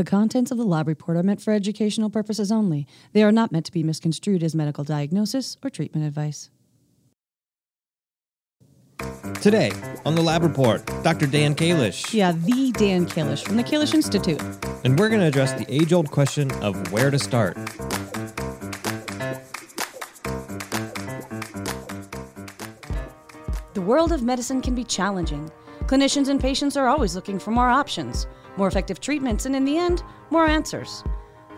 The contents of the lab report are meant for educational purposes only. They are not meant to be misconstrued as medical diagnosis or treatment advice. Today on the Lab Report, Dr. Dan Kalish. Yeah, the Dan Kalish from the Kalish Institute. And we're going to address the age old question of where to start. The world of medicine can be challenging. Clinicians and patients are always looking for more options, more effective treatments, and in the end, more answers.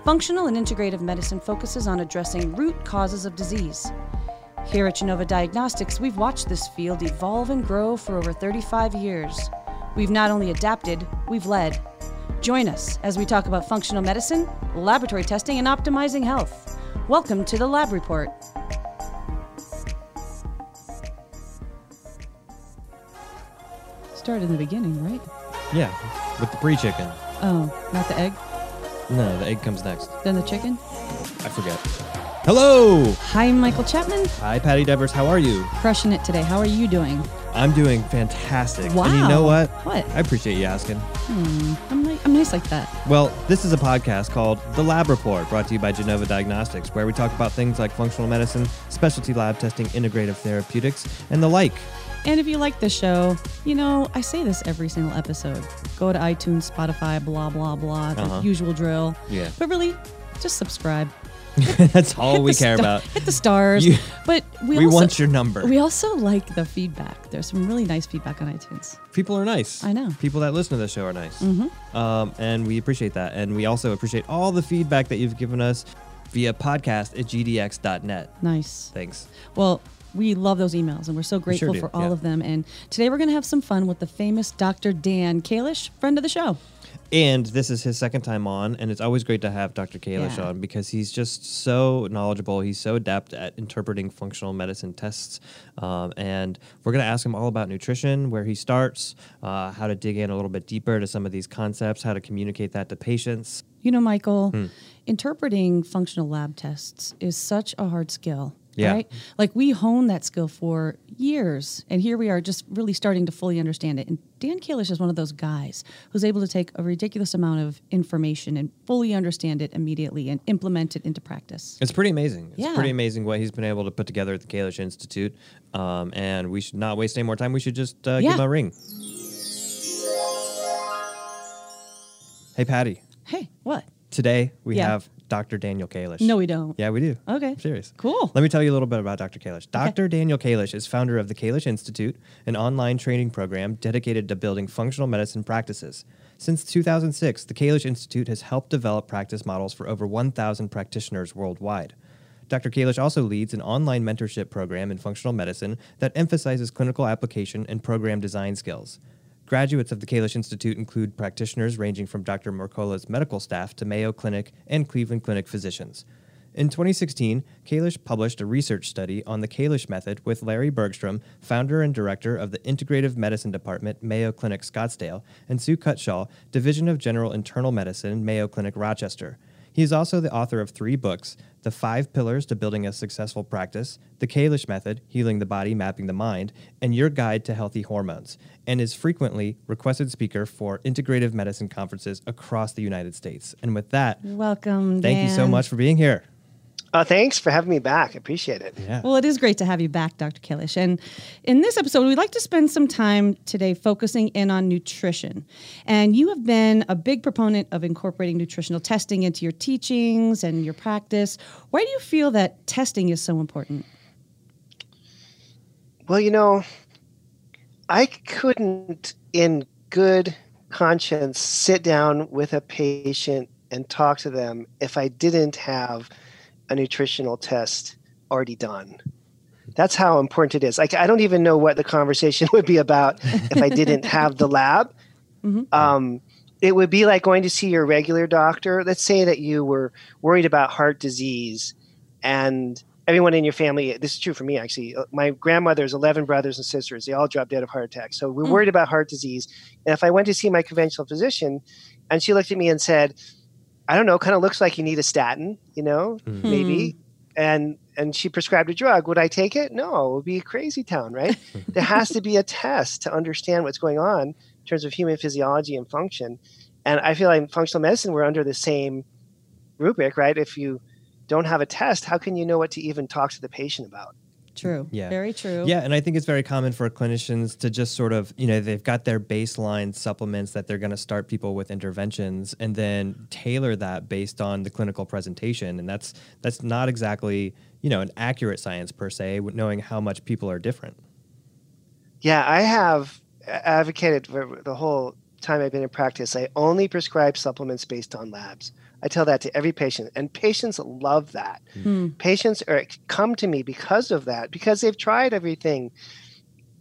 Functional and integrative medicine focuses on addressing root causes of disease. Here at Genova Diagnostics, we've watched this field evolve and grow for over 35 years. We've not only adapted, we've led. Join us as we talk about functional medicine, laboratory testing, and optimizing health. Welcome to the Lab Report. Start in the beginning, right? Yeah, with the pre chicken. Oh, not the egg, No, the egg comes next. then the chicken? I forget. Hello! Hi, Michael Chapman. Hi, Patti Devers. How are you? Crushing it today. How are you doing? I'm doing fantastic. Wow. And you know what? What? I appreciate you asking. Hmm, I'm, ni- I'm nice like that. Well, this is a podcast called The Lab Report, brought to you by Genova Diagnostics, where we talk about things like functional medicine, specialty lab testing, integrative therapeutics, and the like. And if you like the show, you know, I say this every single episode. Go to iTunes, Spotify, blah, blah, blah, the Uh-huh. usual drill. Yeah. But really, just subscribe. That's all we care sta- about. Hit the stars. You- but we, We also, want your number. We also like the feedback. There's some really nice feedback on iTunes. People are nice. I know. People that listen to the show are nice. Um, and we appreciate that. And we also appreciate all the feedback that you've given us via podcast at gdx.net. Nice. Thanks. Well, we love those emails and we're so grateful do, for all yeah. of them. And today we're going to have some fun with the famous Dr. Dan Kalish, friend of the show. And this is his second time on, and it's always great to have Dr. Kalish Yeah. on because he's just so knowledgeable. He's so adept at interpreting functional medicine tests. Um, and we're going to ask him all about nutrition, where he starts, uh, how to dig in a little bit deeper to some of these concepts, how to communicate that to patients. You know, Michael, Hmm. interpreting functional lab tests is such a hard skill. Yeah. Right? Like we honed that skill for years, and here we are just really starting to fully understand it. And Dan Kalish is one of those guys who's able to take a ridiculous amount of information and fully understand it immediately and implement it into practice. It's pretty amazing. It's Yeah. pretty amazing what he's been able to put together at the Kalish Institute. Um, and we should not waste any more time. We should just uh, give him a ring. Hey, Patti. Hey, what? Today we Yeah. have Dr. Daniel Kalish. No, we don't. Yeah, we do. Okay. I'm serious. Cool. Let me tell you a little bit about Dr. Kalish. Dr. Daniel Kalish is founder of the Kalish Institute, an online training program dedicated to building functional medicine practices. Since 2006, the Kalish Institute has helped develop practice models for over 1,000 practitioners worldwide. Dr. Kalish also leads an online mentorship program in functional medicine that emphasizes clinical application and program design skills. Graduates of the Kalish Institute include practitioners ranging from Dr. Mercola's medical staff to Mayo Clinic and Cleveland Clinic physicians. In 2016, Kalish published a research study on the Kalish method with Larry Bergstrom, founder and director of the Integrative Medicine Department, Mayo Clinic Scottsdale, and Sue Cutshaw, Division of General Internal Medicine, Mayo Clinic Rochester. He is also the author of three books The Five Pillars to Building a Successful Practice, The Kalish Method Healing the Body, Mapping the Mind, and Your Guide to Healthy Hormones, and is frequently requested speaker for integrative medicine conferences across the United States. And with that, Welcome. thank you so much for being here. Uh, thanks for having me back. I appreciate it. Yeah. Well, it is great to have you back, Dr. Kalish. And in this episode, we'd like to spend some time today focusing in on nutrition. And you have been a big proponent of incorporating nutritional testing into your teachings and your practice. Why do you feel that testing is so important? Well, you know, I couldn't, in good conscience, sit down with a patient and talk to them if I didn't have a nutritional test already done. That's how important it is. Like, I don't even know what the conversation would be about if I didn't have the lab. Um, it would be like going to see your regular doctor. Let's say that you were worried about heart disease and everyone in your family this is true for me actually uh, my grandmother's 11 brothers and sisters they all dropped dead of heart attacks so we're worried about heart disease and if i went to see my conventional physician and she looked at me and said i don't know kind of looks like you need a statin you know mm-hmm. maybe. Hmm. And and she prescribed a drug. Would i take it? No it would be a crazy town right? There has to be a test to understand what's going on in terms of human physiology and function. And I feel like in functional medicine, we're under the same rubric, right? If you don't have a test, how can you know what to even talk to the patient about? True. Yeah. Very true. Yeah, and I think it's very common for clinicians to just sort of, you know, they've got their baseline supplements that they're going to start people with interventions and then tailor that based on the clinical presentation and that's that's not exactly, you know, an accurate science per se, knowing how much people are different. Yeah, I have advocated for the whole time I've been in practice. I only prescribe supplements based on labs. I tell that to every patient, and patients love that. Mm. Patients are come to me because of that, because they've tried everything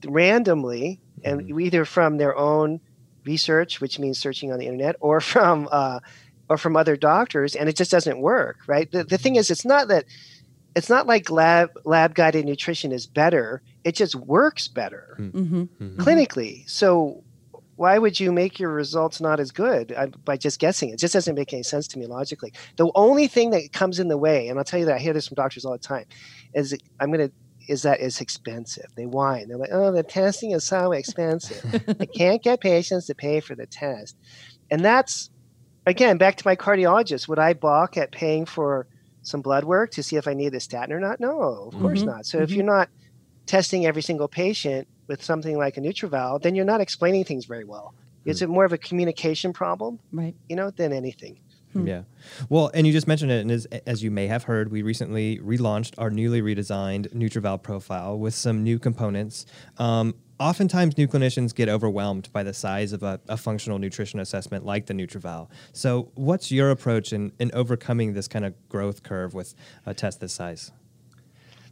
randomly, and Mhm. either from their own research, which means searching on the internet, or from uh, or from other doctors, and it just doesn't work. Right. The, the thing is, it's not that it's not like lab lab guided nutrition is better. It just works better hmm Mhm. clinically. So why would you make your results not as good by just guessing? It just doesn't make any sense to me logically. The only thing that comes in the way, and I'll tell you that I hear this from doctors all the time, is that I'm going to is that it's expensive. They whine. They're like, "Oh, the testing is so expensive. I can't get patients to pay for the test." And that's again back to my cardiologist. Would I balk at paying for some blood work to see if I need a statin or not? No, of course Mhm, not. So if mhm. you're not testing every single patient with something like a NutrEval, then you're not explaining things very well. It's a more of a communication problem, Right. you know, than anything. Hmm. Yeah. Well, and you just mentioned it, and as, as you may have heard, we recently relaunched our newly redesigned NutrEval profile with some new components. Um, oftentimes, new clinicians get overwhelmed by the size of a, a functional nutrition assessment like the NutrEval. So, what's your approach in, in overcoming this kind of growth curve with a test this size?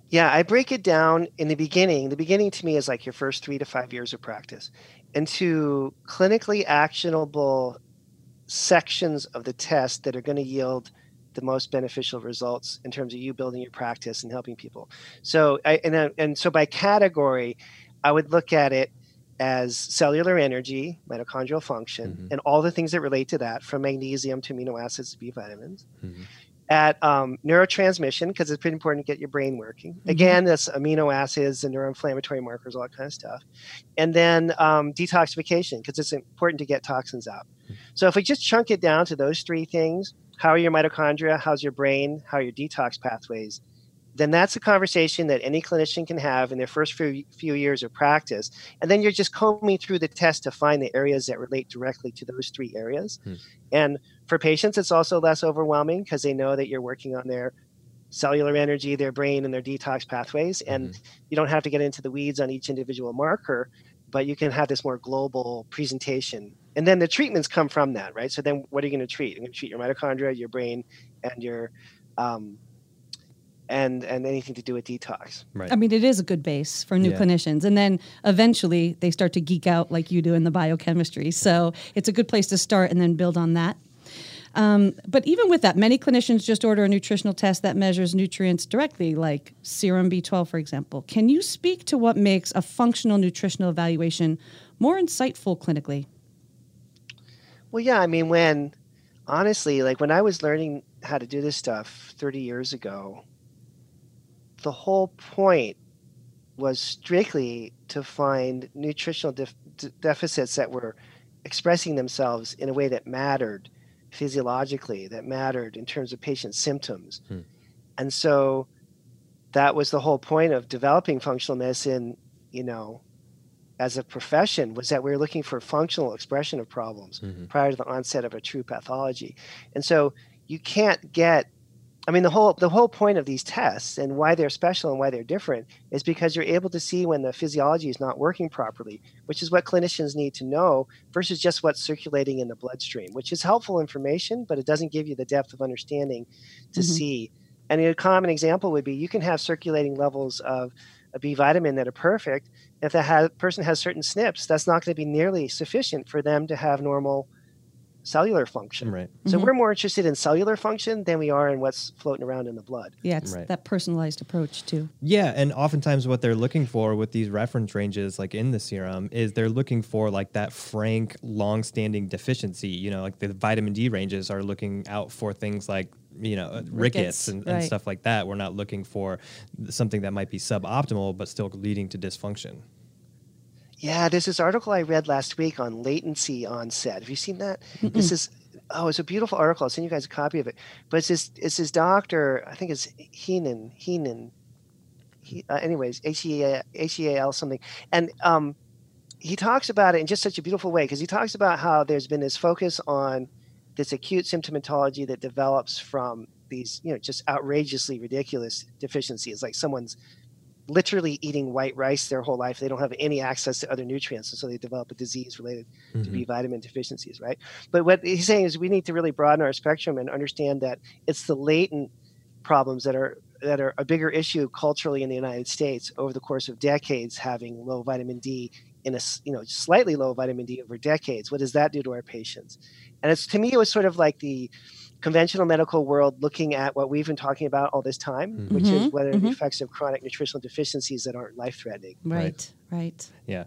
Yeah, I break it down in the beginning. The beginning to me is like your first three to five years of practice into clinically actionable sections of the test that are going to yield the most beneficial results in terms of you building your practice and helping people. So, I, and, then- and so by category, I would look at it as cellular energy, mitochondrial function, Mhm. and all the things that relate to that, from magnesium to amino acids to B vitamins Mhm. At um, neurotransmission because it's pretty important to get your brain working. Mhm. Again, that's amino acids and neuroinflammatory markers, all that kind of stuff. And then um, detoxification because it's important to get toxins out. So if we just chunk it down to those three things, how are your mitochondria? How's your brain? How are your detox pathways? Then that's a conversation that any clinician can have in their first few, few years of practice. And then you're just combing through the test to find the areas that relate directly to those three areas. Hmm. And for patients, it's also less overwhelming because they know that you're working on their cellular energy, their brain, and their detox pathways. And you don't have to get into the weeds on each individual marker, but you can have this more global presentation. And then the treatments come from that, right? So then what are you going to treat? You're going to treat your mitochondria, your brain, and your um, and and anything to do with detox. Right. I mean, it is a good base for new Yeah. clinicians. And then eventually they start to geek out like you do in the biochemistry. So it's a good place to start and then build on that. Um, but even with that, many clinicians just order a nutritional test that measures nutrients directly, like serum B12, for example. Can you speak to what makes a functional nutritional evaluation more insightful clinically? Well, yeah, I mean, when honestly, like when I was learning how to do this stuff 30 years ago, the whole point was strictly to find nutritional def- deficits that were expressing themselves in a way that mattered physiologically, that mattered in terms of patient symptoms. Hmm. And so that was the whole point of developing functional medicine, you know, as a profession was that we were looking for functional expression of problems Mhm. prior to the onset of a true pathology. And so you can't get I mean the whole the whole point of these tests and why they're special and why they're different is because you're able to see when the physiology is not working properly, which is what clinicians need to know versus just what's circulating in the bloodstream, which is helpful information, but it doesn't give you the depth of understanding to Mhm. see. And a common example would be you can have circulating levels of a B vitamin that are perfect. If the ha- person has certain SNPs, that's not going to be nearly sufficient for them to have normal cellular function. Right. So Mhm. we're more interested in cellular function than we are in what's floating around in the blood. Yeah, it's Right. that personalized approach too. Yeah, and oftentimes what they're looking for with these reference ranges, like in the serum, is they're looking for like that frank, long-standing deficiency. You know, like the vitamin D ranges are looking out for things like you know uh, rickets, Rickets, and, right. and stuff like that. We're not looking for something that might be suboptimal but still leading to dysfunction. Yeah, there's this article I read last week on latency onset. Have you seen that? This is oh, it's a beautiful article. I'll send you guys a copy of it. But it's this it's this doctor. I think it's Heenan Heenan. He, uh, anyways, H E A H E A L something, and um, he talks about it in just such a beautiful way because he talks about how there's been this focus on this acute symptomatology that develops from these, you know, just outrageously ridiculous deficiencies, like someone's literally eating white rice their whole life. They don't have any access to other nutrients, and so they develop a disease related mm-hmm. to B vitamin deficiencies, right? But what he's saying is we need to really broaden our spectrum and understand that it's the latent problems that are that are a bigger issue culturally in the United States over the course of decades, having low vitamin D in a you know slightly low vitamin D over decades. What does that do to our patients? And it's to me, it was sort of like the conventional medical world looking at what we've been talking about all this time, mm-hmm. which is mm-hmm. whether mm-hmm. the effects of chronic nutritional deficiencies that aren't life threatening. Right, right, right. Yeah.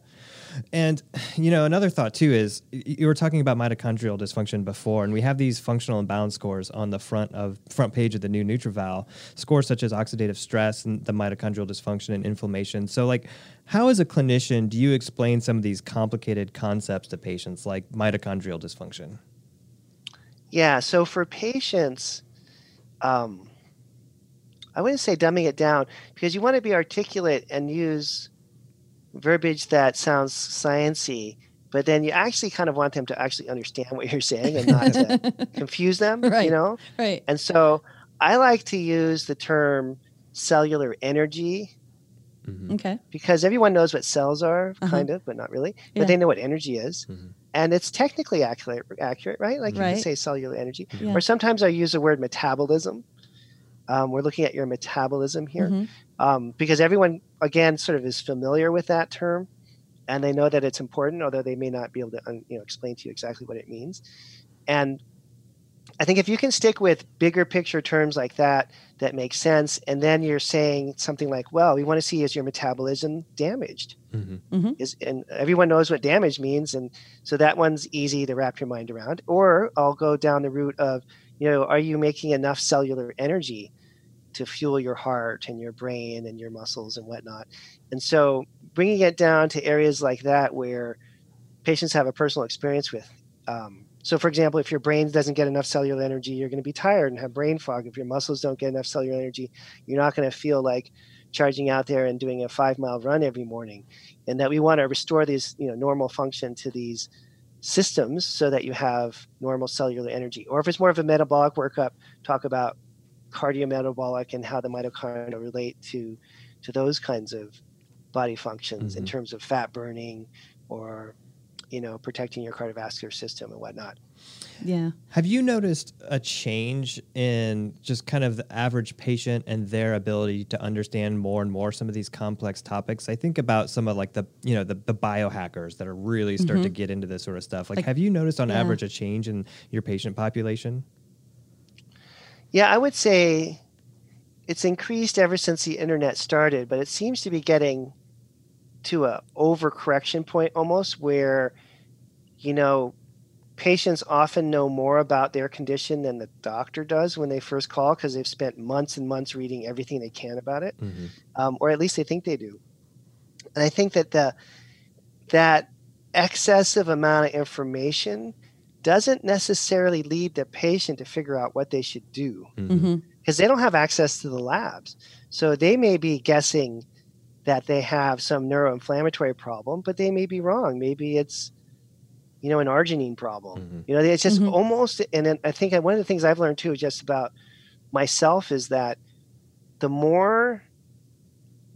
And, you know, another thought too is you were talking about mitochondrial dysfunction before, and we have these functional imbalance scores on the front of front page of the new NutrEval, scores such as oxidative stress and the mitochondrial dysfunction and inflammation. So, like, how as a clinician do you explain some of these complicated concepts to patients like mitochondrial dysfunction? Yeah, so for patients, um, I wouldn't say dumbing it down because you want to be articulate and use verbiage that sounds sciency, but then you actually kind of want them to actually understand what you're saying and not confuse them, right, you know? Right. And so I like to use the term cellular energy. Mm-hmm. Okay. Because everyone knows what cells are, uh-huh. kind of, but not really. Yeah. But they know what energy is. Mm-hmm and it's technically accurate, accurate right? Like right. you can say cellular energy. Yeah. Or sometimes I use the word metabolism. Um, we're looking at your metabolism here mm-hmm. um, because everyone, again, sort of is familiar with that term, and they know that it's important, although they may not be able to, you know, explain to you exactly what it means. And I think if you can stick with bigger picture terms like that that make sense, and then you're saying something like, "Well, we want to see is your metabolism damaged?" Mm-hmm. Mm-hmm. Is and everyone knows what damage means, and so that one's easy to wrap your mind around. Or I'll go down the route of, you know, are you making enough cellular energy to fuel your heart and your brain and your muscles and whatnot? And so bringing it down to areas like that where patients have a personal experience with. Um, so, for example, if your brain doesn't get enough cellular energy, you're going to be tired and have brain fog. If your muscles don't get enough cellular energy, you're not going to feel like charging out there and doing a five mile run every morning. And that we want to restore these, you know, normal function to these systems so that you have normal cellular energy. Or if it's more of a metabolic workup, talk about cardiometabolic and how the mitochondria relate to to those kinds of body functions mm-hmm. in terms of fat burning or you know, protecting your cardiovascular system and whatnot. Yeah. Have you noticed a change in just kind of the average patient and their ability to understand more and more some of these complex topics? I think about some of like the, you know, the, the biohackers that are really starting mm-hmm. to get into this sort of stuff. Like, like have you noticed on yeah. average a change in your patient population? Yeah, I would say it's increased ever since the internet started, but it seems to be getting to a overcorrection point almost where you know patients often know more about their condition than the doctor does when they first call because they've spent months and months reading everything they can about it mm-hmm. um, or at least they think they do and i think that the that excessive amount of information doesn't necessarily lead the patient to figure out what they should do because mm-hmm. mm-hmm. they don't have access to the labs so they may be guessing that they have some neuroinflammatory problem, but they may be wrong. Maybe it's, you know, an arginine problem. Mm-hmm. You know, it's just mm-hmm. almost, and then I think one of the things I've learned too, just about myself, is that the more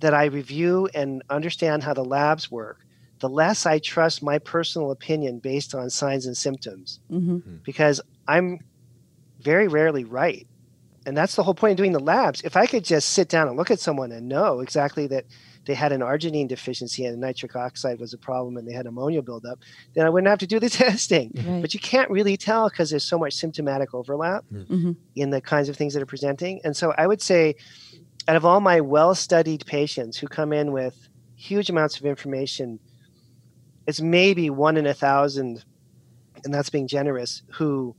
that I review and understand how the labs work, the less I trust my personal opinion based on signs and symptoms, mm-hmm. Hmm. because I'm very rarely right. And that's the whole point of doing the labs. If I could just sit down and look at someone and know exactly that they had an arginine deficiency and nitric oxide was a problem and they had ammonia buildup, then I wouldn't have to do the testing. Right. But you can't really tell because there's so much symptomatic overlap mm-hmm. in the kinds of things that are presenting. And so I would say, out of all my well studied patients who come in with huge amounts of information, it's maybe one in a thousand, and that's being generous, who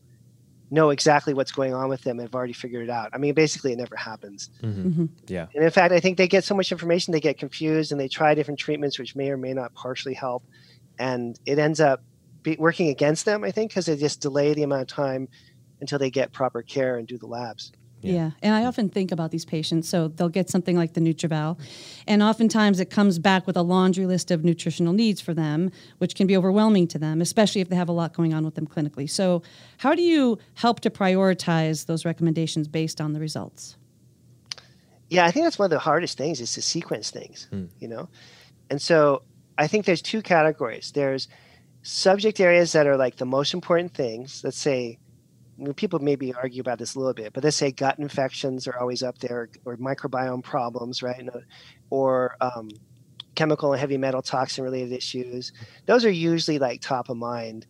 know exactly what's going on with them and have already figured it out. I mean, basically, it never happens. Mm-hmm. Mm-hmm. Yeah. And in fact, I think they get so much information, they get confused and they try different treatments, which may or may not partially help. And it ends up be working against them, I think, because they just delay the amount of time until they get proper care and do the labs. Yeah. Yeah. And I often think about these patients. So they'll get something like the NutrEval, and oftentimes it comes back with a laundry list of nutritional needs for them, which can be overwhelming to them, especially if they have a lot going on with them clinically. So, how do you help to prioritize those recommendations based on the results? Yeah, I think that's one of the hardest things is to sequence things, hmm. you know? And so I think there's two categories. There's subject areas that are like the most important things. Let's say, I mean, people maybe argue about this a little bit, but let's say gut infections are always up there, or microbiome problems, right? Uh, Or um, chemical and heavy metal toxin related issues. Those are usually like top of mind.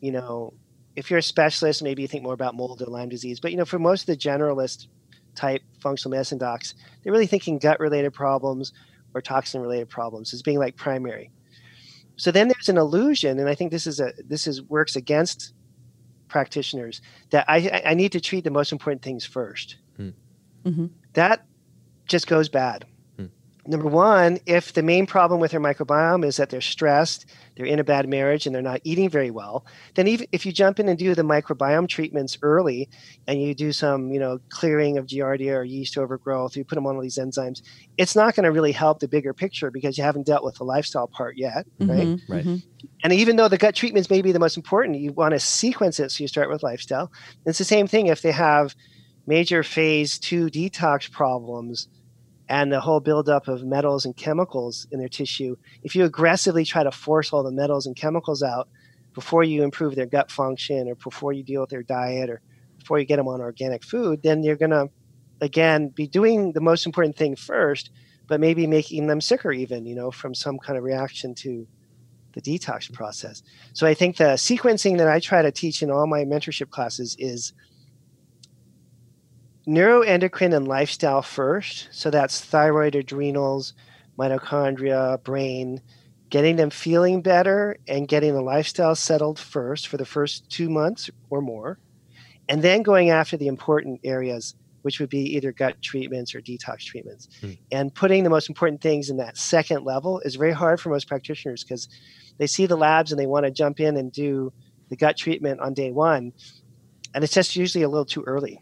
You know, if you're a specialist, maybe you think more about mold or Lyme disease. But you know, for most of the generalist type functional medicine docs, they're really thinking gut related problems or toxin related problems as being like primary. So then there's an illusion, and I think this is a this is works against practitioners that I I need to treat the most important things first. Hmm. Mhm. That just goes bad. Number one, if the main problem with their microbiome is that they're stressed, they're in a bad marriage, and they're not eating very well, then even if you jump in and do the microbiome treatments early, and you do some, you know, clearing of Giardia or yeast overgrowth, you put them on all these enzymes, it's not going to really help the bigger picture because you haven't dealt with the lifestyle part yet, right? Mhm, Right. And even though the gut treatments may be the most important, you want to sequence it. So you start with lifestyle. It's the same thing if they have major phase two detox problems and the whole buildup of metals and chemicals in their tissue. If you aggressively try to force all the metals and chemicals out before you improve their gut function or before you deal with their diet or before you get them on organic food, then you're going to, again, be doing the most important thing first, but maybe making them sicker even, you know, from some kind of reaction to the detox process. So I think the sequencing that I try to teach in all my mentorship classes is neuroendocrine and lifestyle first. So that's thyroid, adrenals, mitochondria, brain, getting them feeling better and getting the lifestyle settled first for the first two months or more. And then going after the important areas, which would be either gut treatments or detox treatments. Hmm. And putting the most important things in that second level is very hard for most practitioners because they see the labs and they want to jump in and do the gut treatment on day one. And it's just usually a little too early.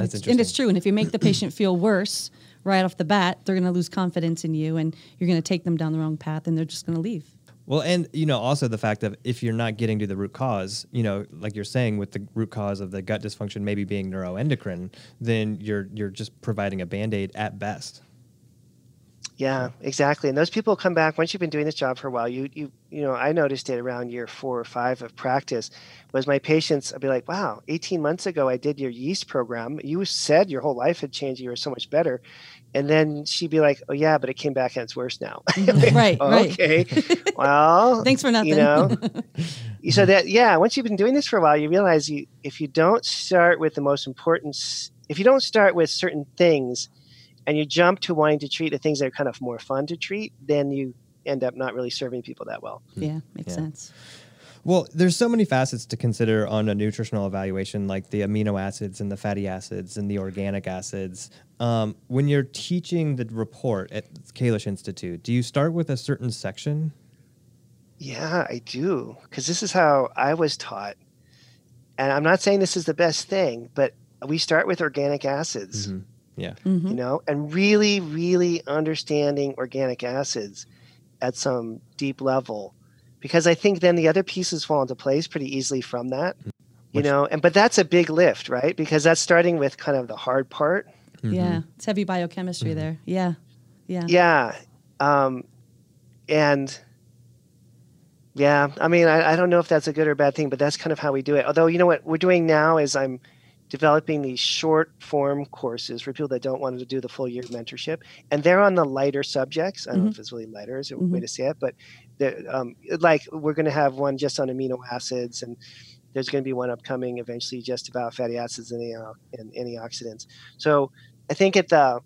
And That's it's, and it's true. And if you make the patient feel worse right off the bat, they're going to lose confidence in you and you're going to take them down the wrong path and they're just going to leave. Well, and you know, also the fact that if you're not getting to the root cause, you know, like you're saying, with the root cause of the gut dysfunction maybe being neuroendocrine, then you're you're just providing a band aid at best. Yeah, exactly. And those people come back once you've been doing this job for a while. You you you know, I noticed it around year four or five of practice. Was my patients? I'd be like, "Wow, 18 months ago I did your yeast program. You said your whole life had changed. You were so much better." And then she'd be like, "Oh yeah, but it came back and it's worse now." right, right. okay. Well, Thanks for nothing. you know so that yeah once you've been doing this for a while you realize you if you don't start with the most important if you don't start with certain things and you jump to wanting to treat the things that are kind of more fun to treat then you end up not really serving people that well yeah, makes Yeah. sense. Well, there's so many facets to consider on a nutritional evaluation, like the amino acids and the fatty acids and the organic acids. Um, when you're teaching the report at Kalish Institute, do you start with a certain section? yeah i do because this is how i was taught and i'm not saying this is the best thing but we start with organic acids Mhm. Yeah. Mhm. you know, and really, really understanding organic acids at some deep level, because I think then the other pieces fall into place pretty easily from that, you know. And but that's a big lift, right? Because that's starting with kind of the hard part. Yeah, it's heavy biochemistry there. Yeah, yeah. Yeah, um, and yeah, I mean, I, I don't know if that's a good or bad thing, but that's kind of how we do it. Although, you know what we're doing now is I'm developing these short form courses for people that don't want to do the full year mentorship, and they're on the lighter subjects. I don't know if it's really lighter is a way to say it, but um, like we're going to have one just on amino acids, and there's going to be one upcoming eventually just about fatty acids and, and antioxidants. So I think at the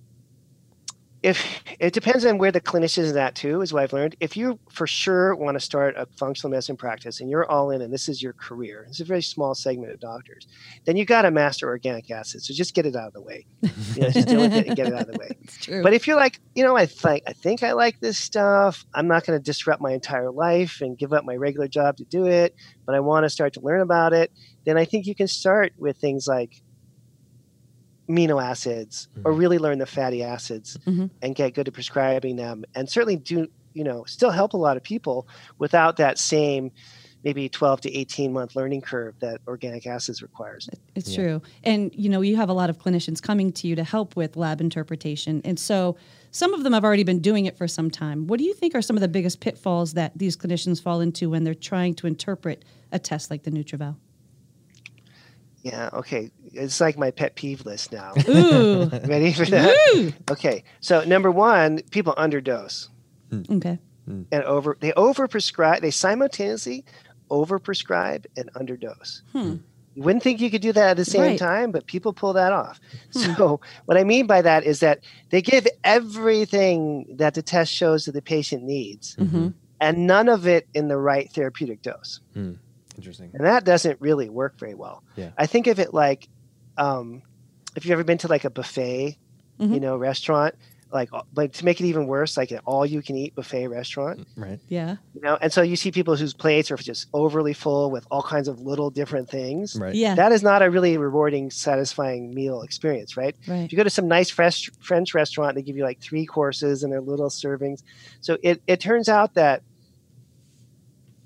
if it depends on where the clinician is at too, is what I've learned. If you for sure want to start a functional medicine practice and you're all in and this is your career, it's a very small segment of doctors, then you got to master organic acid. So just get it out of the way. You know, just deal with it and get it out of the way. It's true. But if you're like, you know, I think I think I like this stuff. I'm not going to disrupt my entire life and give up my regular job to do it, but I want to start to learn about it. Then I think you can start with things like amino acids or Mhm. really learn the fatty acids Mhm. and get good at prescribing them and certainly do you know still help a lot of people without that same maybe 12 to 18 month learning curve that organic acids requires It's Yeah. true. And you know, you have a lot of clinicians coming to you to help with lab interpretation. And so some of them have already been doing it for some time. What do you think are some of the biggest pitfalls that these clinicians fall into when they're trying to interpret a test like the NutrEval? Yeah okay it's like my pet peeve list now Ooh. ready for that Woo! okay so number one people underdose Okay. and over they overprescribe they simultaneously overprescribe and underdose Hmm. you wouldn't think you could do that at the same Right. time but people pull that off Hmm. so what i mean by that is that they give everything that the test shows that the patient needs hmm and none of it in the right therapeutic dose Interesting. and that doesn't really work very well Yeah. i think of it like um, if you've ever been to like a buffet you Mhm. know restaurant like like to make it even worse like an all you can eat buffet restaurant Right. Yeah. you know and so you see people whose plates are just overly full with all kinds of little different things Right. Yeah. that is not a really rewarding satisfying meal experience right right. if you go to some nice fresh french restaurant they give you like three courses and they're little servings so it, it turns out that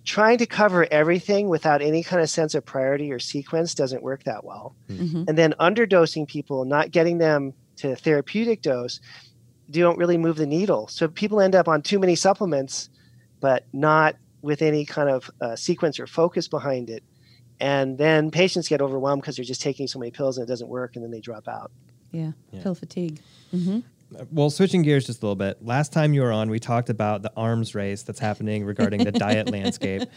trying to cover everything without any kind of sense of priority or sequence doesn't work that well. Hmm. And then underdosing people not getting them to therapeutic dose don't really move the needle. So people end up on too many supplements but not with any kind of uh, sequence or focus behind it. And then patients get overwhelmed because they're just taking so many pills and it doesn't work and then they drop out. Yeah. Yeah. Pill fatigue. hmm Well, switching gears just a little bit. Last time you were on, we talked about the arms race that's happening regarding the diet landscape,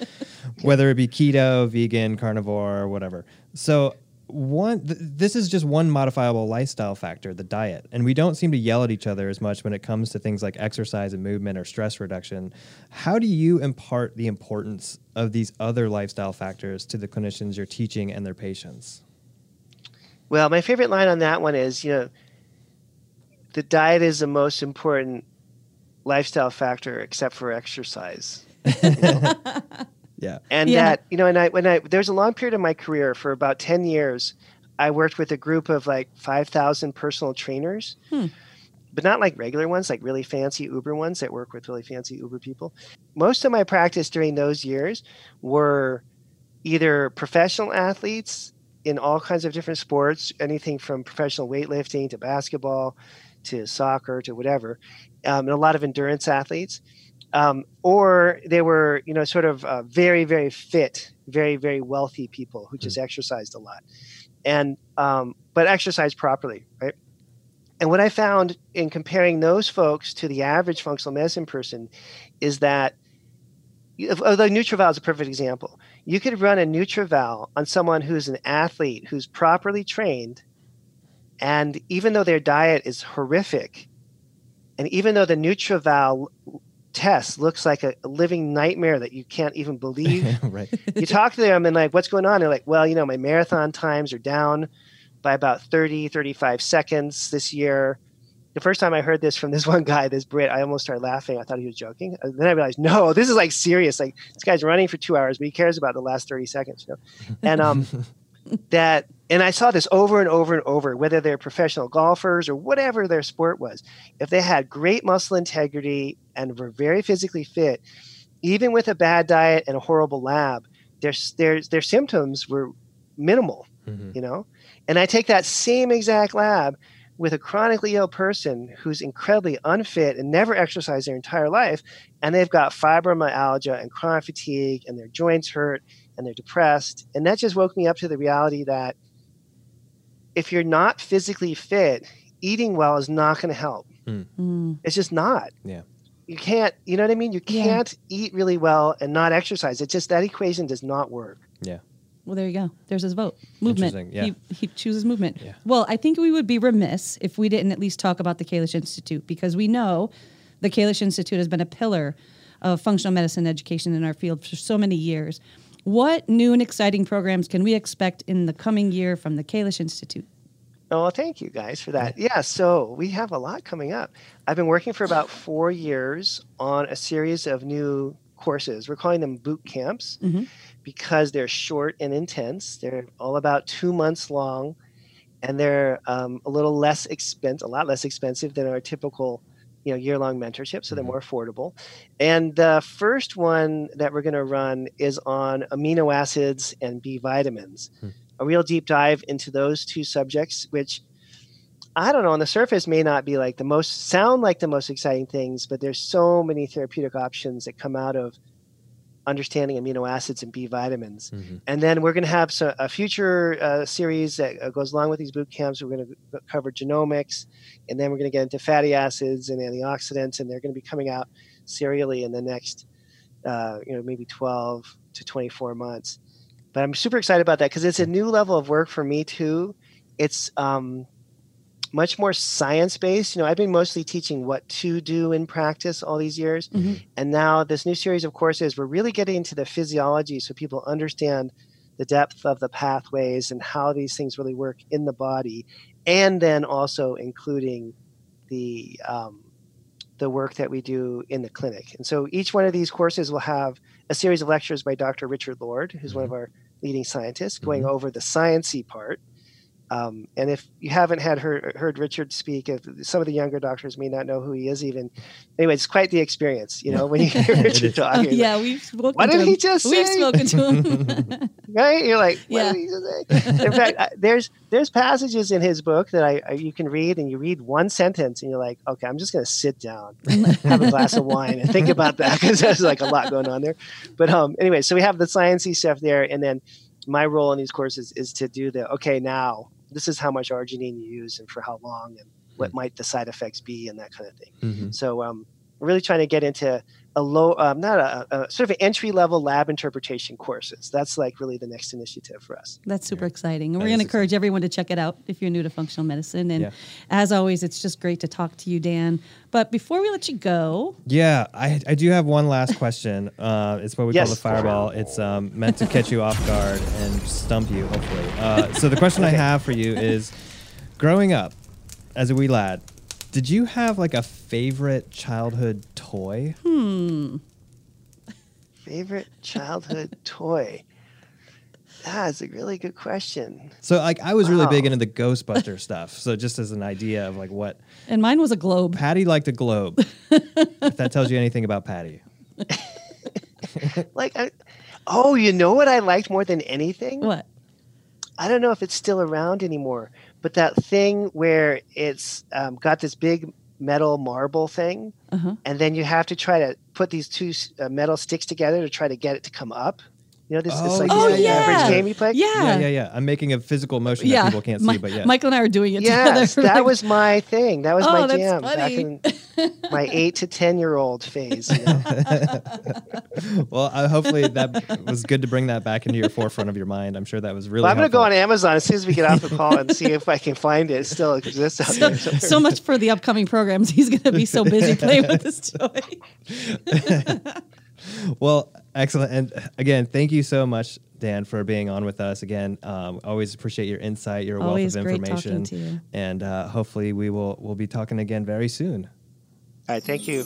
whether it be keto, vegan, carnivore, whatever. So, one, th- this is just one modifiable lifestyle factor, the diet, and we don't seem to yell at each other as much when it comes to things like exercise and movement or stress reduction. How do you impart the importance of these other lifestyle factors to the clinicians you're teaching and their patients? Well, my favorite line on that one is, you know, the diet is the most important lifestyle factor except for exercise. Yeah. And Yeah. that, you know, and I when I there's a long period of my career for about 10 years, I worked with a group of like 5,000 personal trainers. Hmm. But not like regular ones, like really fancy Uber ones that work with really fancy Uber people. Most of my practice during those years were either professional athletes in all kinds of different sports, anything from professional weightlifting to basketball to soccer to whatever, um, and a lot of endurance athletes. Um, or they were, you know, sort of uh, very, very fit, very, very wealthy people who just exercised a lot, and um, but exercised properly, right? And what I found in comparing those folks to the average functional medicine person is that, although NutrEval is a perfect example, you could run a NutrEval on someone who's an athlete who's properly trained, and even though their diet is horrific, and even though the NutrEval test looks like a, a living nightmare that you can't even believe, right. you talk to them and like, what's going on? They're like, well, you know, my marathon times are down by about 30, 35 seconds this year. The first time I heard this from this one guy, this Brit, I almost started laughing. I thought he was joking. And then I realized, no, this is like serious. Like this guy's running for two hours, but he cares about the last 30 seconds. You know? And um, that, and I saw this over and over and over, whether they're professional golfers or whatever their sport was. If they had great muscle integrity and were very physically fit, even with a bad diet and a horrible lab, their their their symptoms were minimal, Mhm. you know. And I take that same exact lab with a chronically ill person who's incredibly unfit and never exercised their entire life, and they've got fibromyalgia and chronic fatigue, and their joints hurt, and they're depressed, and that just woke me up to the reality that if you're not physically fit, eating well is not going to help. Mm. It's just not. Yeah. You can't, you know what I mean? You can't eat really well and not exercise. It just that equation does not work. Yeah. Well, there you go. There's his vote. Movement. Yeah. He, he chooses movement. Yeah. Well, I think we would be remiss if we didn't at least talk about the Kalish Institute because we know the Kalish Institute has been a pillar of functional medicine education in our field for so many years. What new and exciting programs can we expect in the coming year from the Kalish Institute? Oh, well, thank you guys for that. Yeah, so we have a lot coming up. I've been working for about four years on a series of new courses. We're calling them boot camps because they're short and intense. They're all about two months long, and they're um, a little less expensive, a lot less expensive than our typical, you know, year-long mentorship. So they're mm-hmm. more affordable. And the first one that we're going to run is on amino acids and B vitamins. Hmm. A real deep dive into those two subjects, which I don't know, on the surface may not be like the most sound like the most exciting things, but there's so many therapeutic options that come out of understanding amino acids and B vitamins. And then we're going to have so, a future uh, series that uh, goes along with these boot camps. We're going to cover genomics, and then we're going to get into fatty acids and antioxidants, and they're going to be coming out serially in the next, uh, you know, maybe 12 to 24 months. But I'm super excited about that because it's a new level of work for me too. It's um, much more science based. You know, I've been mostly teaching what to do in practice all these years. Mm-hmm. And now this new series of courses, we're really getting into the physiology so people understand the depth of the pathways and how these things really work in the body. And then also including the um, the work that we do in the clinic. And so each one of these courses will have a series of lectures by Dr. Richard Lord, who's one mm-hmm. of our leading scientists, going mm-hmm. over the sciencey part. Um, and if you haven't had heard, heard Richard speak, if some of the younger doctors may not know who he is even. Anyway, it's quite the experience, you know, when you hear Richard talk. you're yeah, we've spoken What to did him. he just We've say? spoken to him. right? You're like, what Yeah. did he just say? In fact, I, there's there's passages in his book that I, I you can read, and you read one sentence, and you're like, okay, I'm just going to sit down, have a glass of wine, and think about that because there's like a lot going on there. But um, anyway, so we have the sciencey stuff there, and then my role in these courses is to do the okay now. This is how much arginine you use and for how long, and what might the side effects be, and that kind of thing. Mhm. So um, really trying to get into a low, um, not a, a sort of an entry level lab interpretation courses. That's like really the next initiative for us. That's super exciting. And That we're going to is encourage everyone to check it out if you're new to functional medicine. And Yeah. as always, it's just great to talk to you, Dan. But before we let you go, Yeah, I, I do have one last question. Uh, it's what we Yes. call the fireball. It's um, meant to catch you off guard and stump you, hopefully. Uh, so the question I have for you is, growing up as a wee lad, did you have like a favorite childhood toy? Hmm. Favorite childhood toy? That's a really good question. So like I was really big into the Ghostbuster stuff. So just as an idea of like what and mine was a globe. Patti liked a globe. if that tells you anything about Patti. Like, I, oh, you know what I liked more than anything? What? I don't know if it's still around anymore, but that thing where it's um, got this big metal marble thing, Uh-huh. and then you have to try to put these two uh, metal sticks together to try to get it to come up. You know, this Oh, it's like Oh, this yeah. average game you play. Yeah. Yeah, yeah, yeah. I'm making a physical motion Yeah. that people can't Mi- see, but yeah. Michael and I are doing it Yes, together. that Like, was my thing. That was Oh, my that's jam back in my eight to ten year old phase. You know? well, uh, hopefully that was good to bring that back into your forefront of your mind. I'm sure that was really. Well, I'm going to go on. Amazon as soon as we get off the call and see if I can find it. It still exists out so, there. somewhere. so much for the upcoming programs. He's going to be so busy playing with this toy. Well, excellent. And again, thank you so much, Dan, for being on with us. Again, um, always appreciate your insight, your Always wealth of information. great talking information, to you. and uh, hopefully we will we'll be talking again very soon. All right, thank you.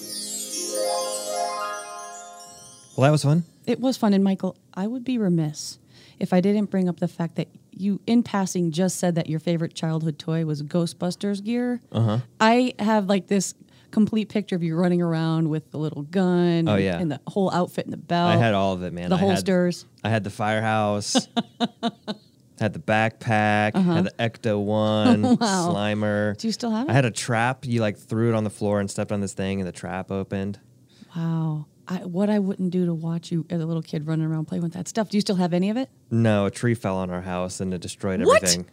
Well, that was fun. It was fun. And Michael, I would be remiss if I didn't bring up the fact that you, in passing, just said that your favorite childhood toy was Ghostbusters gear. Uh-huh. I have like this complete picture of you running around with the little gun Oh, and, yeah. and the whole outfit and the belt. I had all of it, man. the I had- holsters. I had the firehouse. had the backpack. Had the Ecto One Uh-huh. Wow. Slimer. Do you still have it? I had a trap. You like threw it on the floor and stepped on this thing, and the trap opened. Wow. I, what I wouldn't do to watch you as a little kid running around playing with that stuff. Do you still have any of it? No, a tree fell on our house and it destroyed What? everything.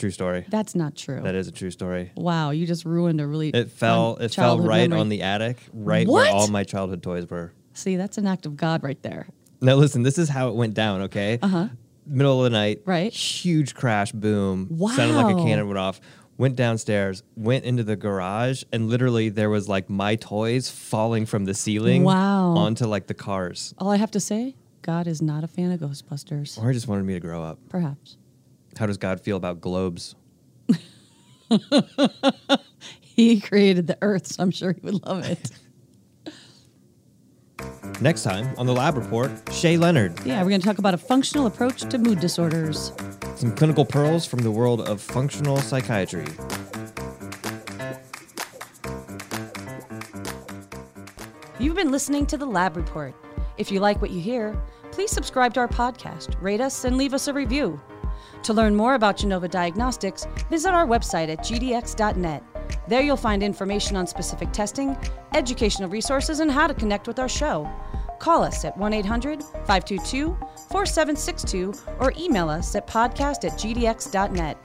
True story. That's not true. That is a true story. wow, you just ruined a really It fell. It fell right memory. on the attic, right What? where all my childhood toys were. See, that's an act of God right there. Now listen, this is how it went down. Okay. Uh huh. middle of the night. Right. Huge crash, boom. Wow. Sounded like a cannon went off. Went downstairs, went into the garage, and literally there was like my toys falling from the ceiling Wow. onto like the cars. All I have to say, God is not a fan of Ghostbusters. Or he just wanted me to grow up. Perhaps. How does God feel about globes? He created the earth, so I'm sure he would love it. Next time on the Lab Report, Shay Leonard. yeah, we're going to talk about a functional approach to mood disorders. Some clinical pearls from the world of functional psychiatry. You've been listening to the Lab Report. If you like what you hear, please subscribe to our podcast, rate us, and leave us a review. To learn more about Genova Diagnostics, visit our website at gdx.net. There you'll find information on specific testing, educational resources, and how to connect with our show. Call us at 1 800 522 4762 or email us at podcast at gdx.net.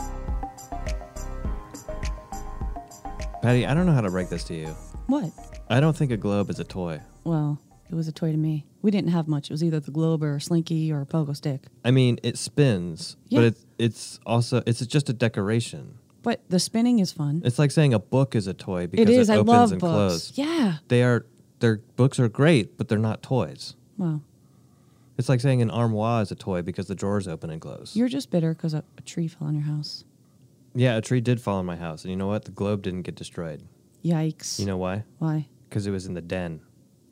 Patti, I don't know how to break this to you. What? I don't think a globe is a toy. Well, it was a toy to me. We didn't have much. It was either the globe or a slinky or a pogo stick. I mean, it spins, Yeah. but it's it's also it's just a decoration. But the spinning is fun. It's like saying a book is a toy because It is. it I opens love and books. closes. Yeah. They are their books are great, but they're not toys. Well, It's like saying an armoire is a toy because the drawers open and close. you're just bitter because a, a tree fell on your house. yeah, a tree did fall on my house, and you know what? The globe didn't get destroyed. Yikes. You know why? Why? Because it was in the den.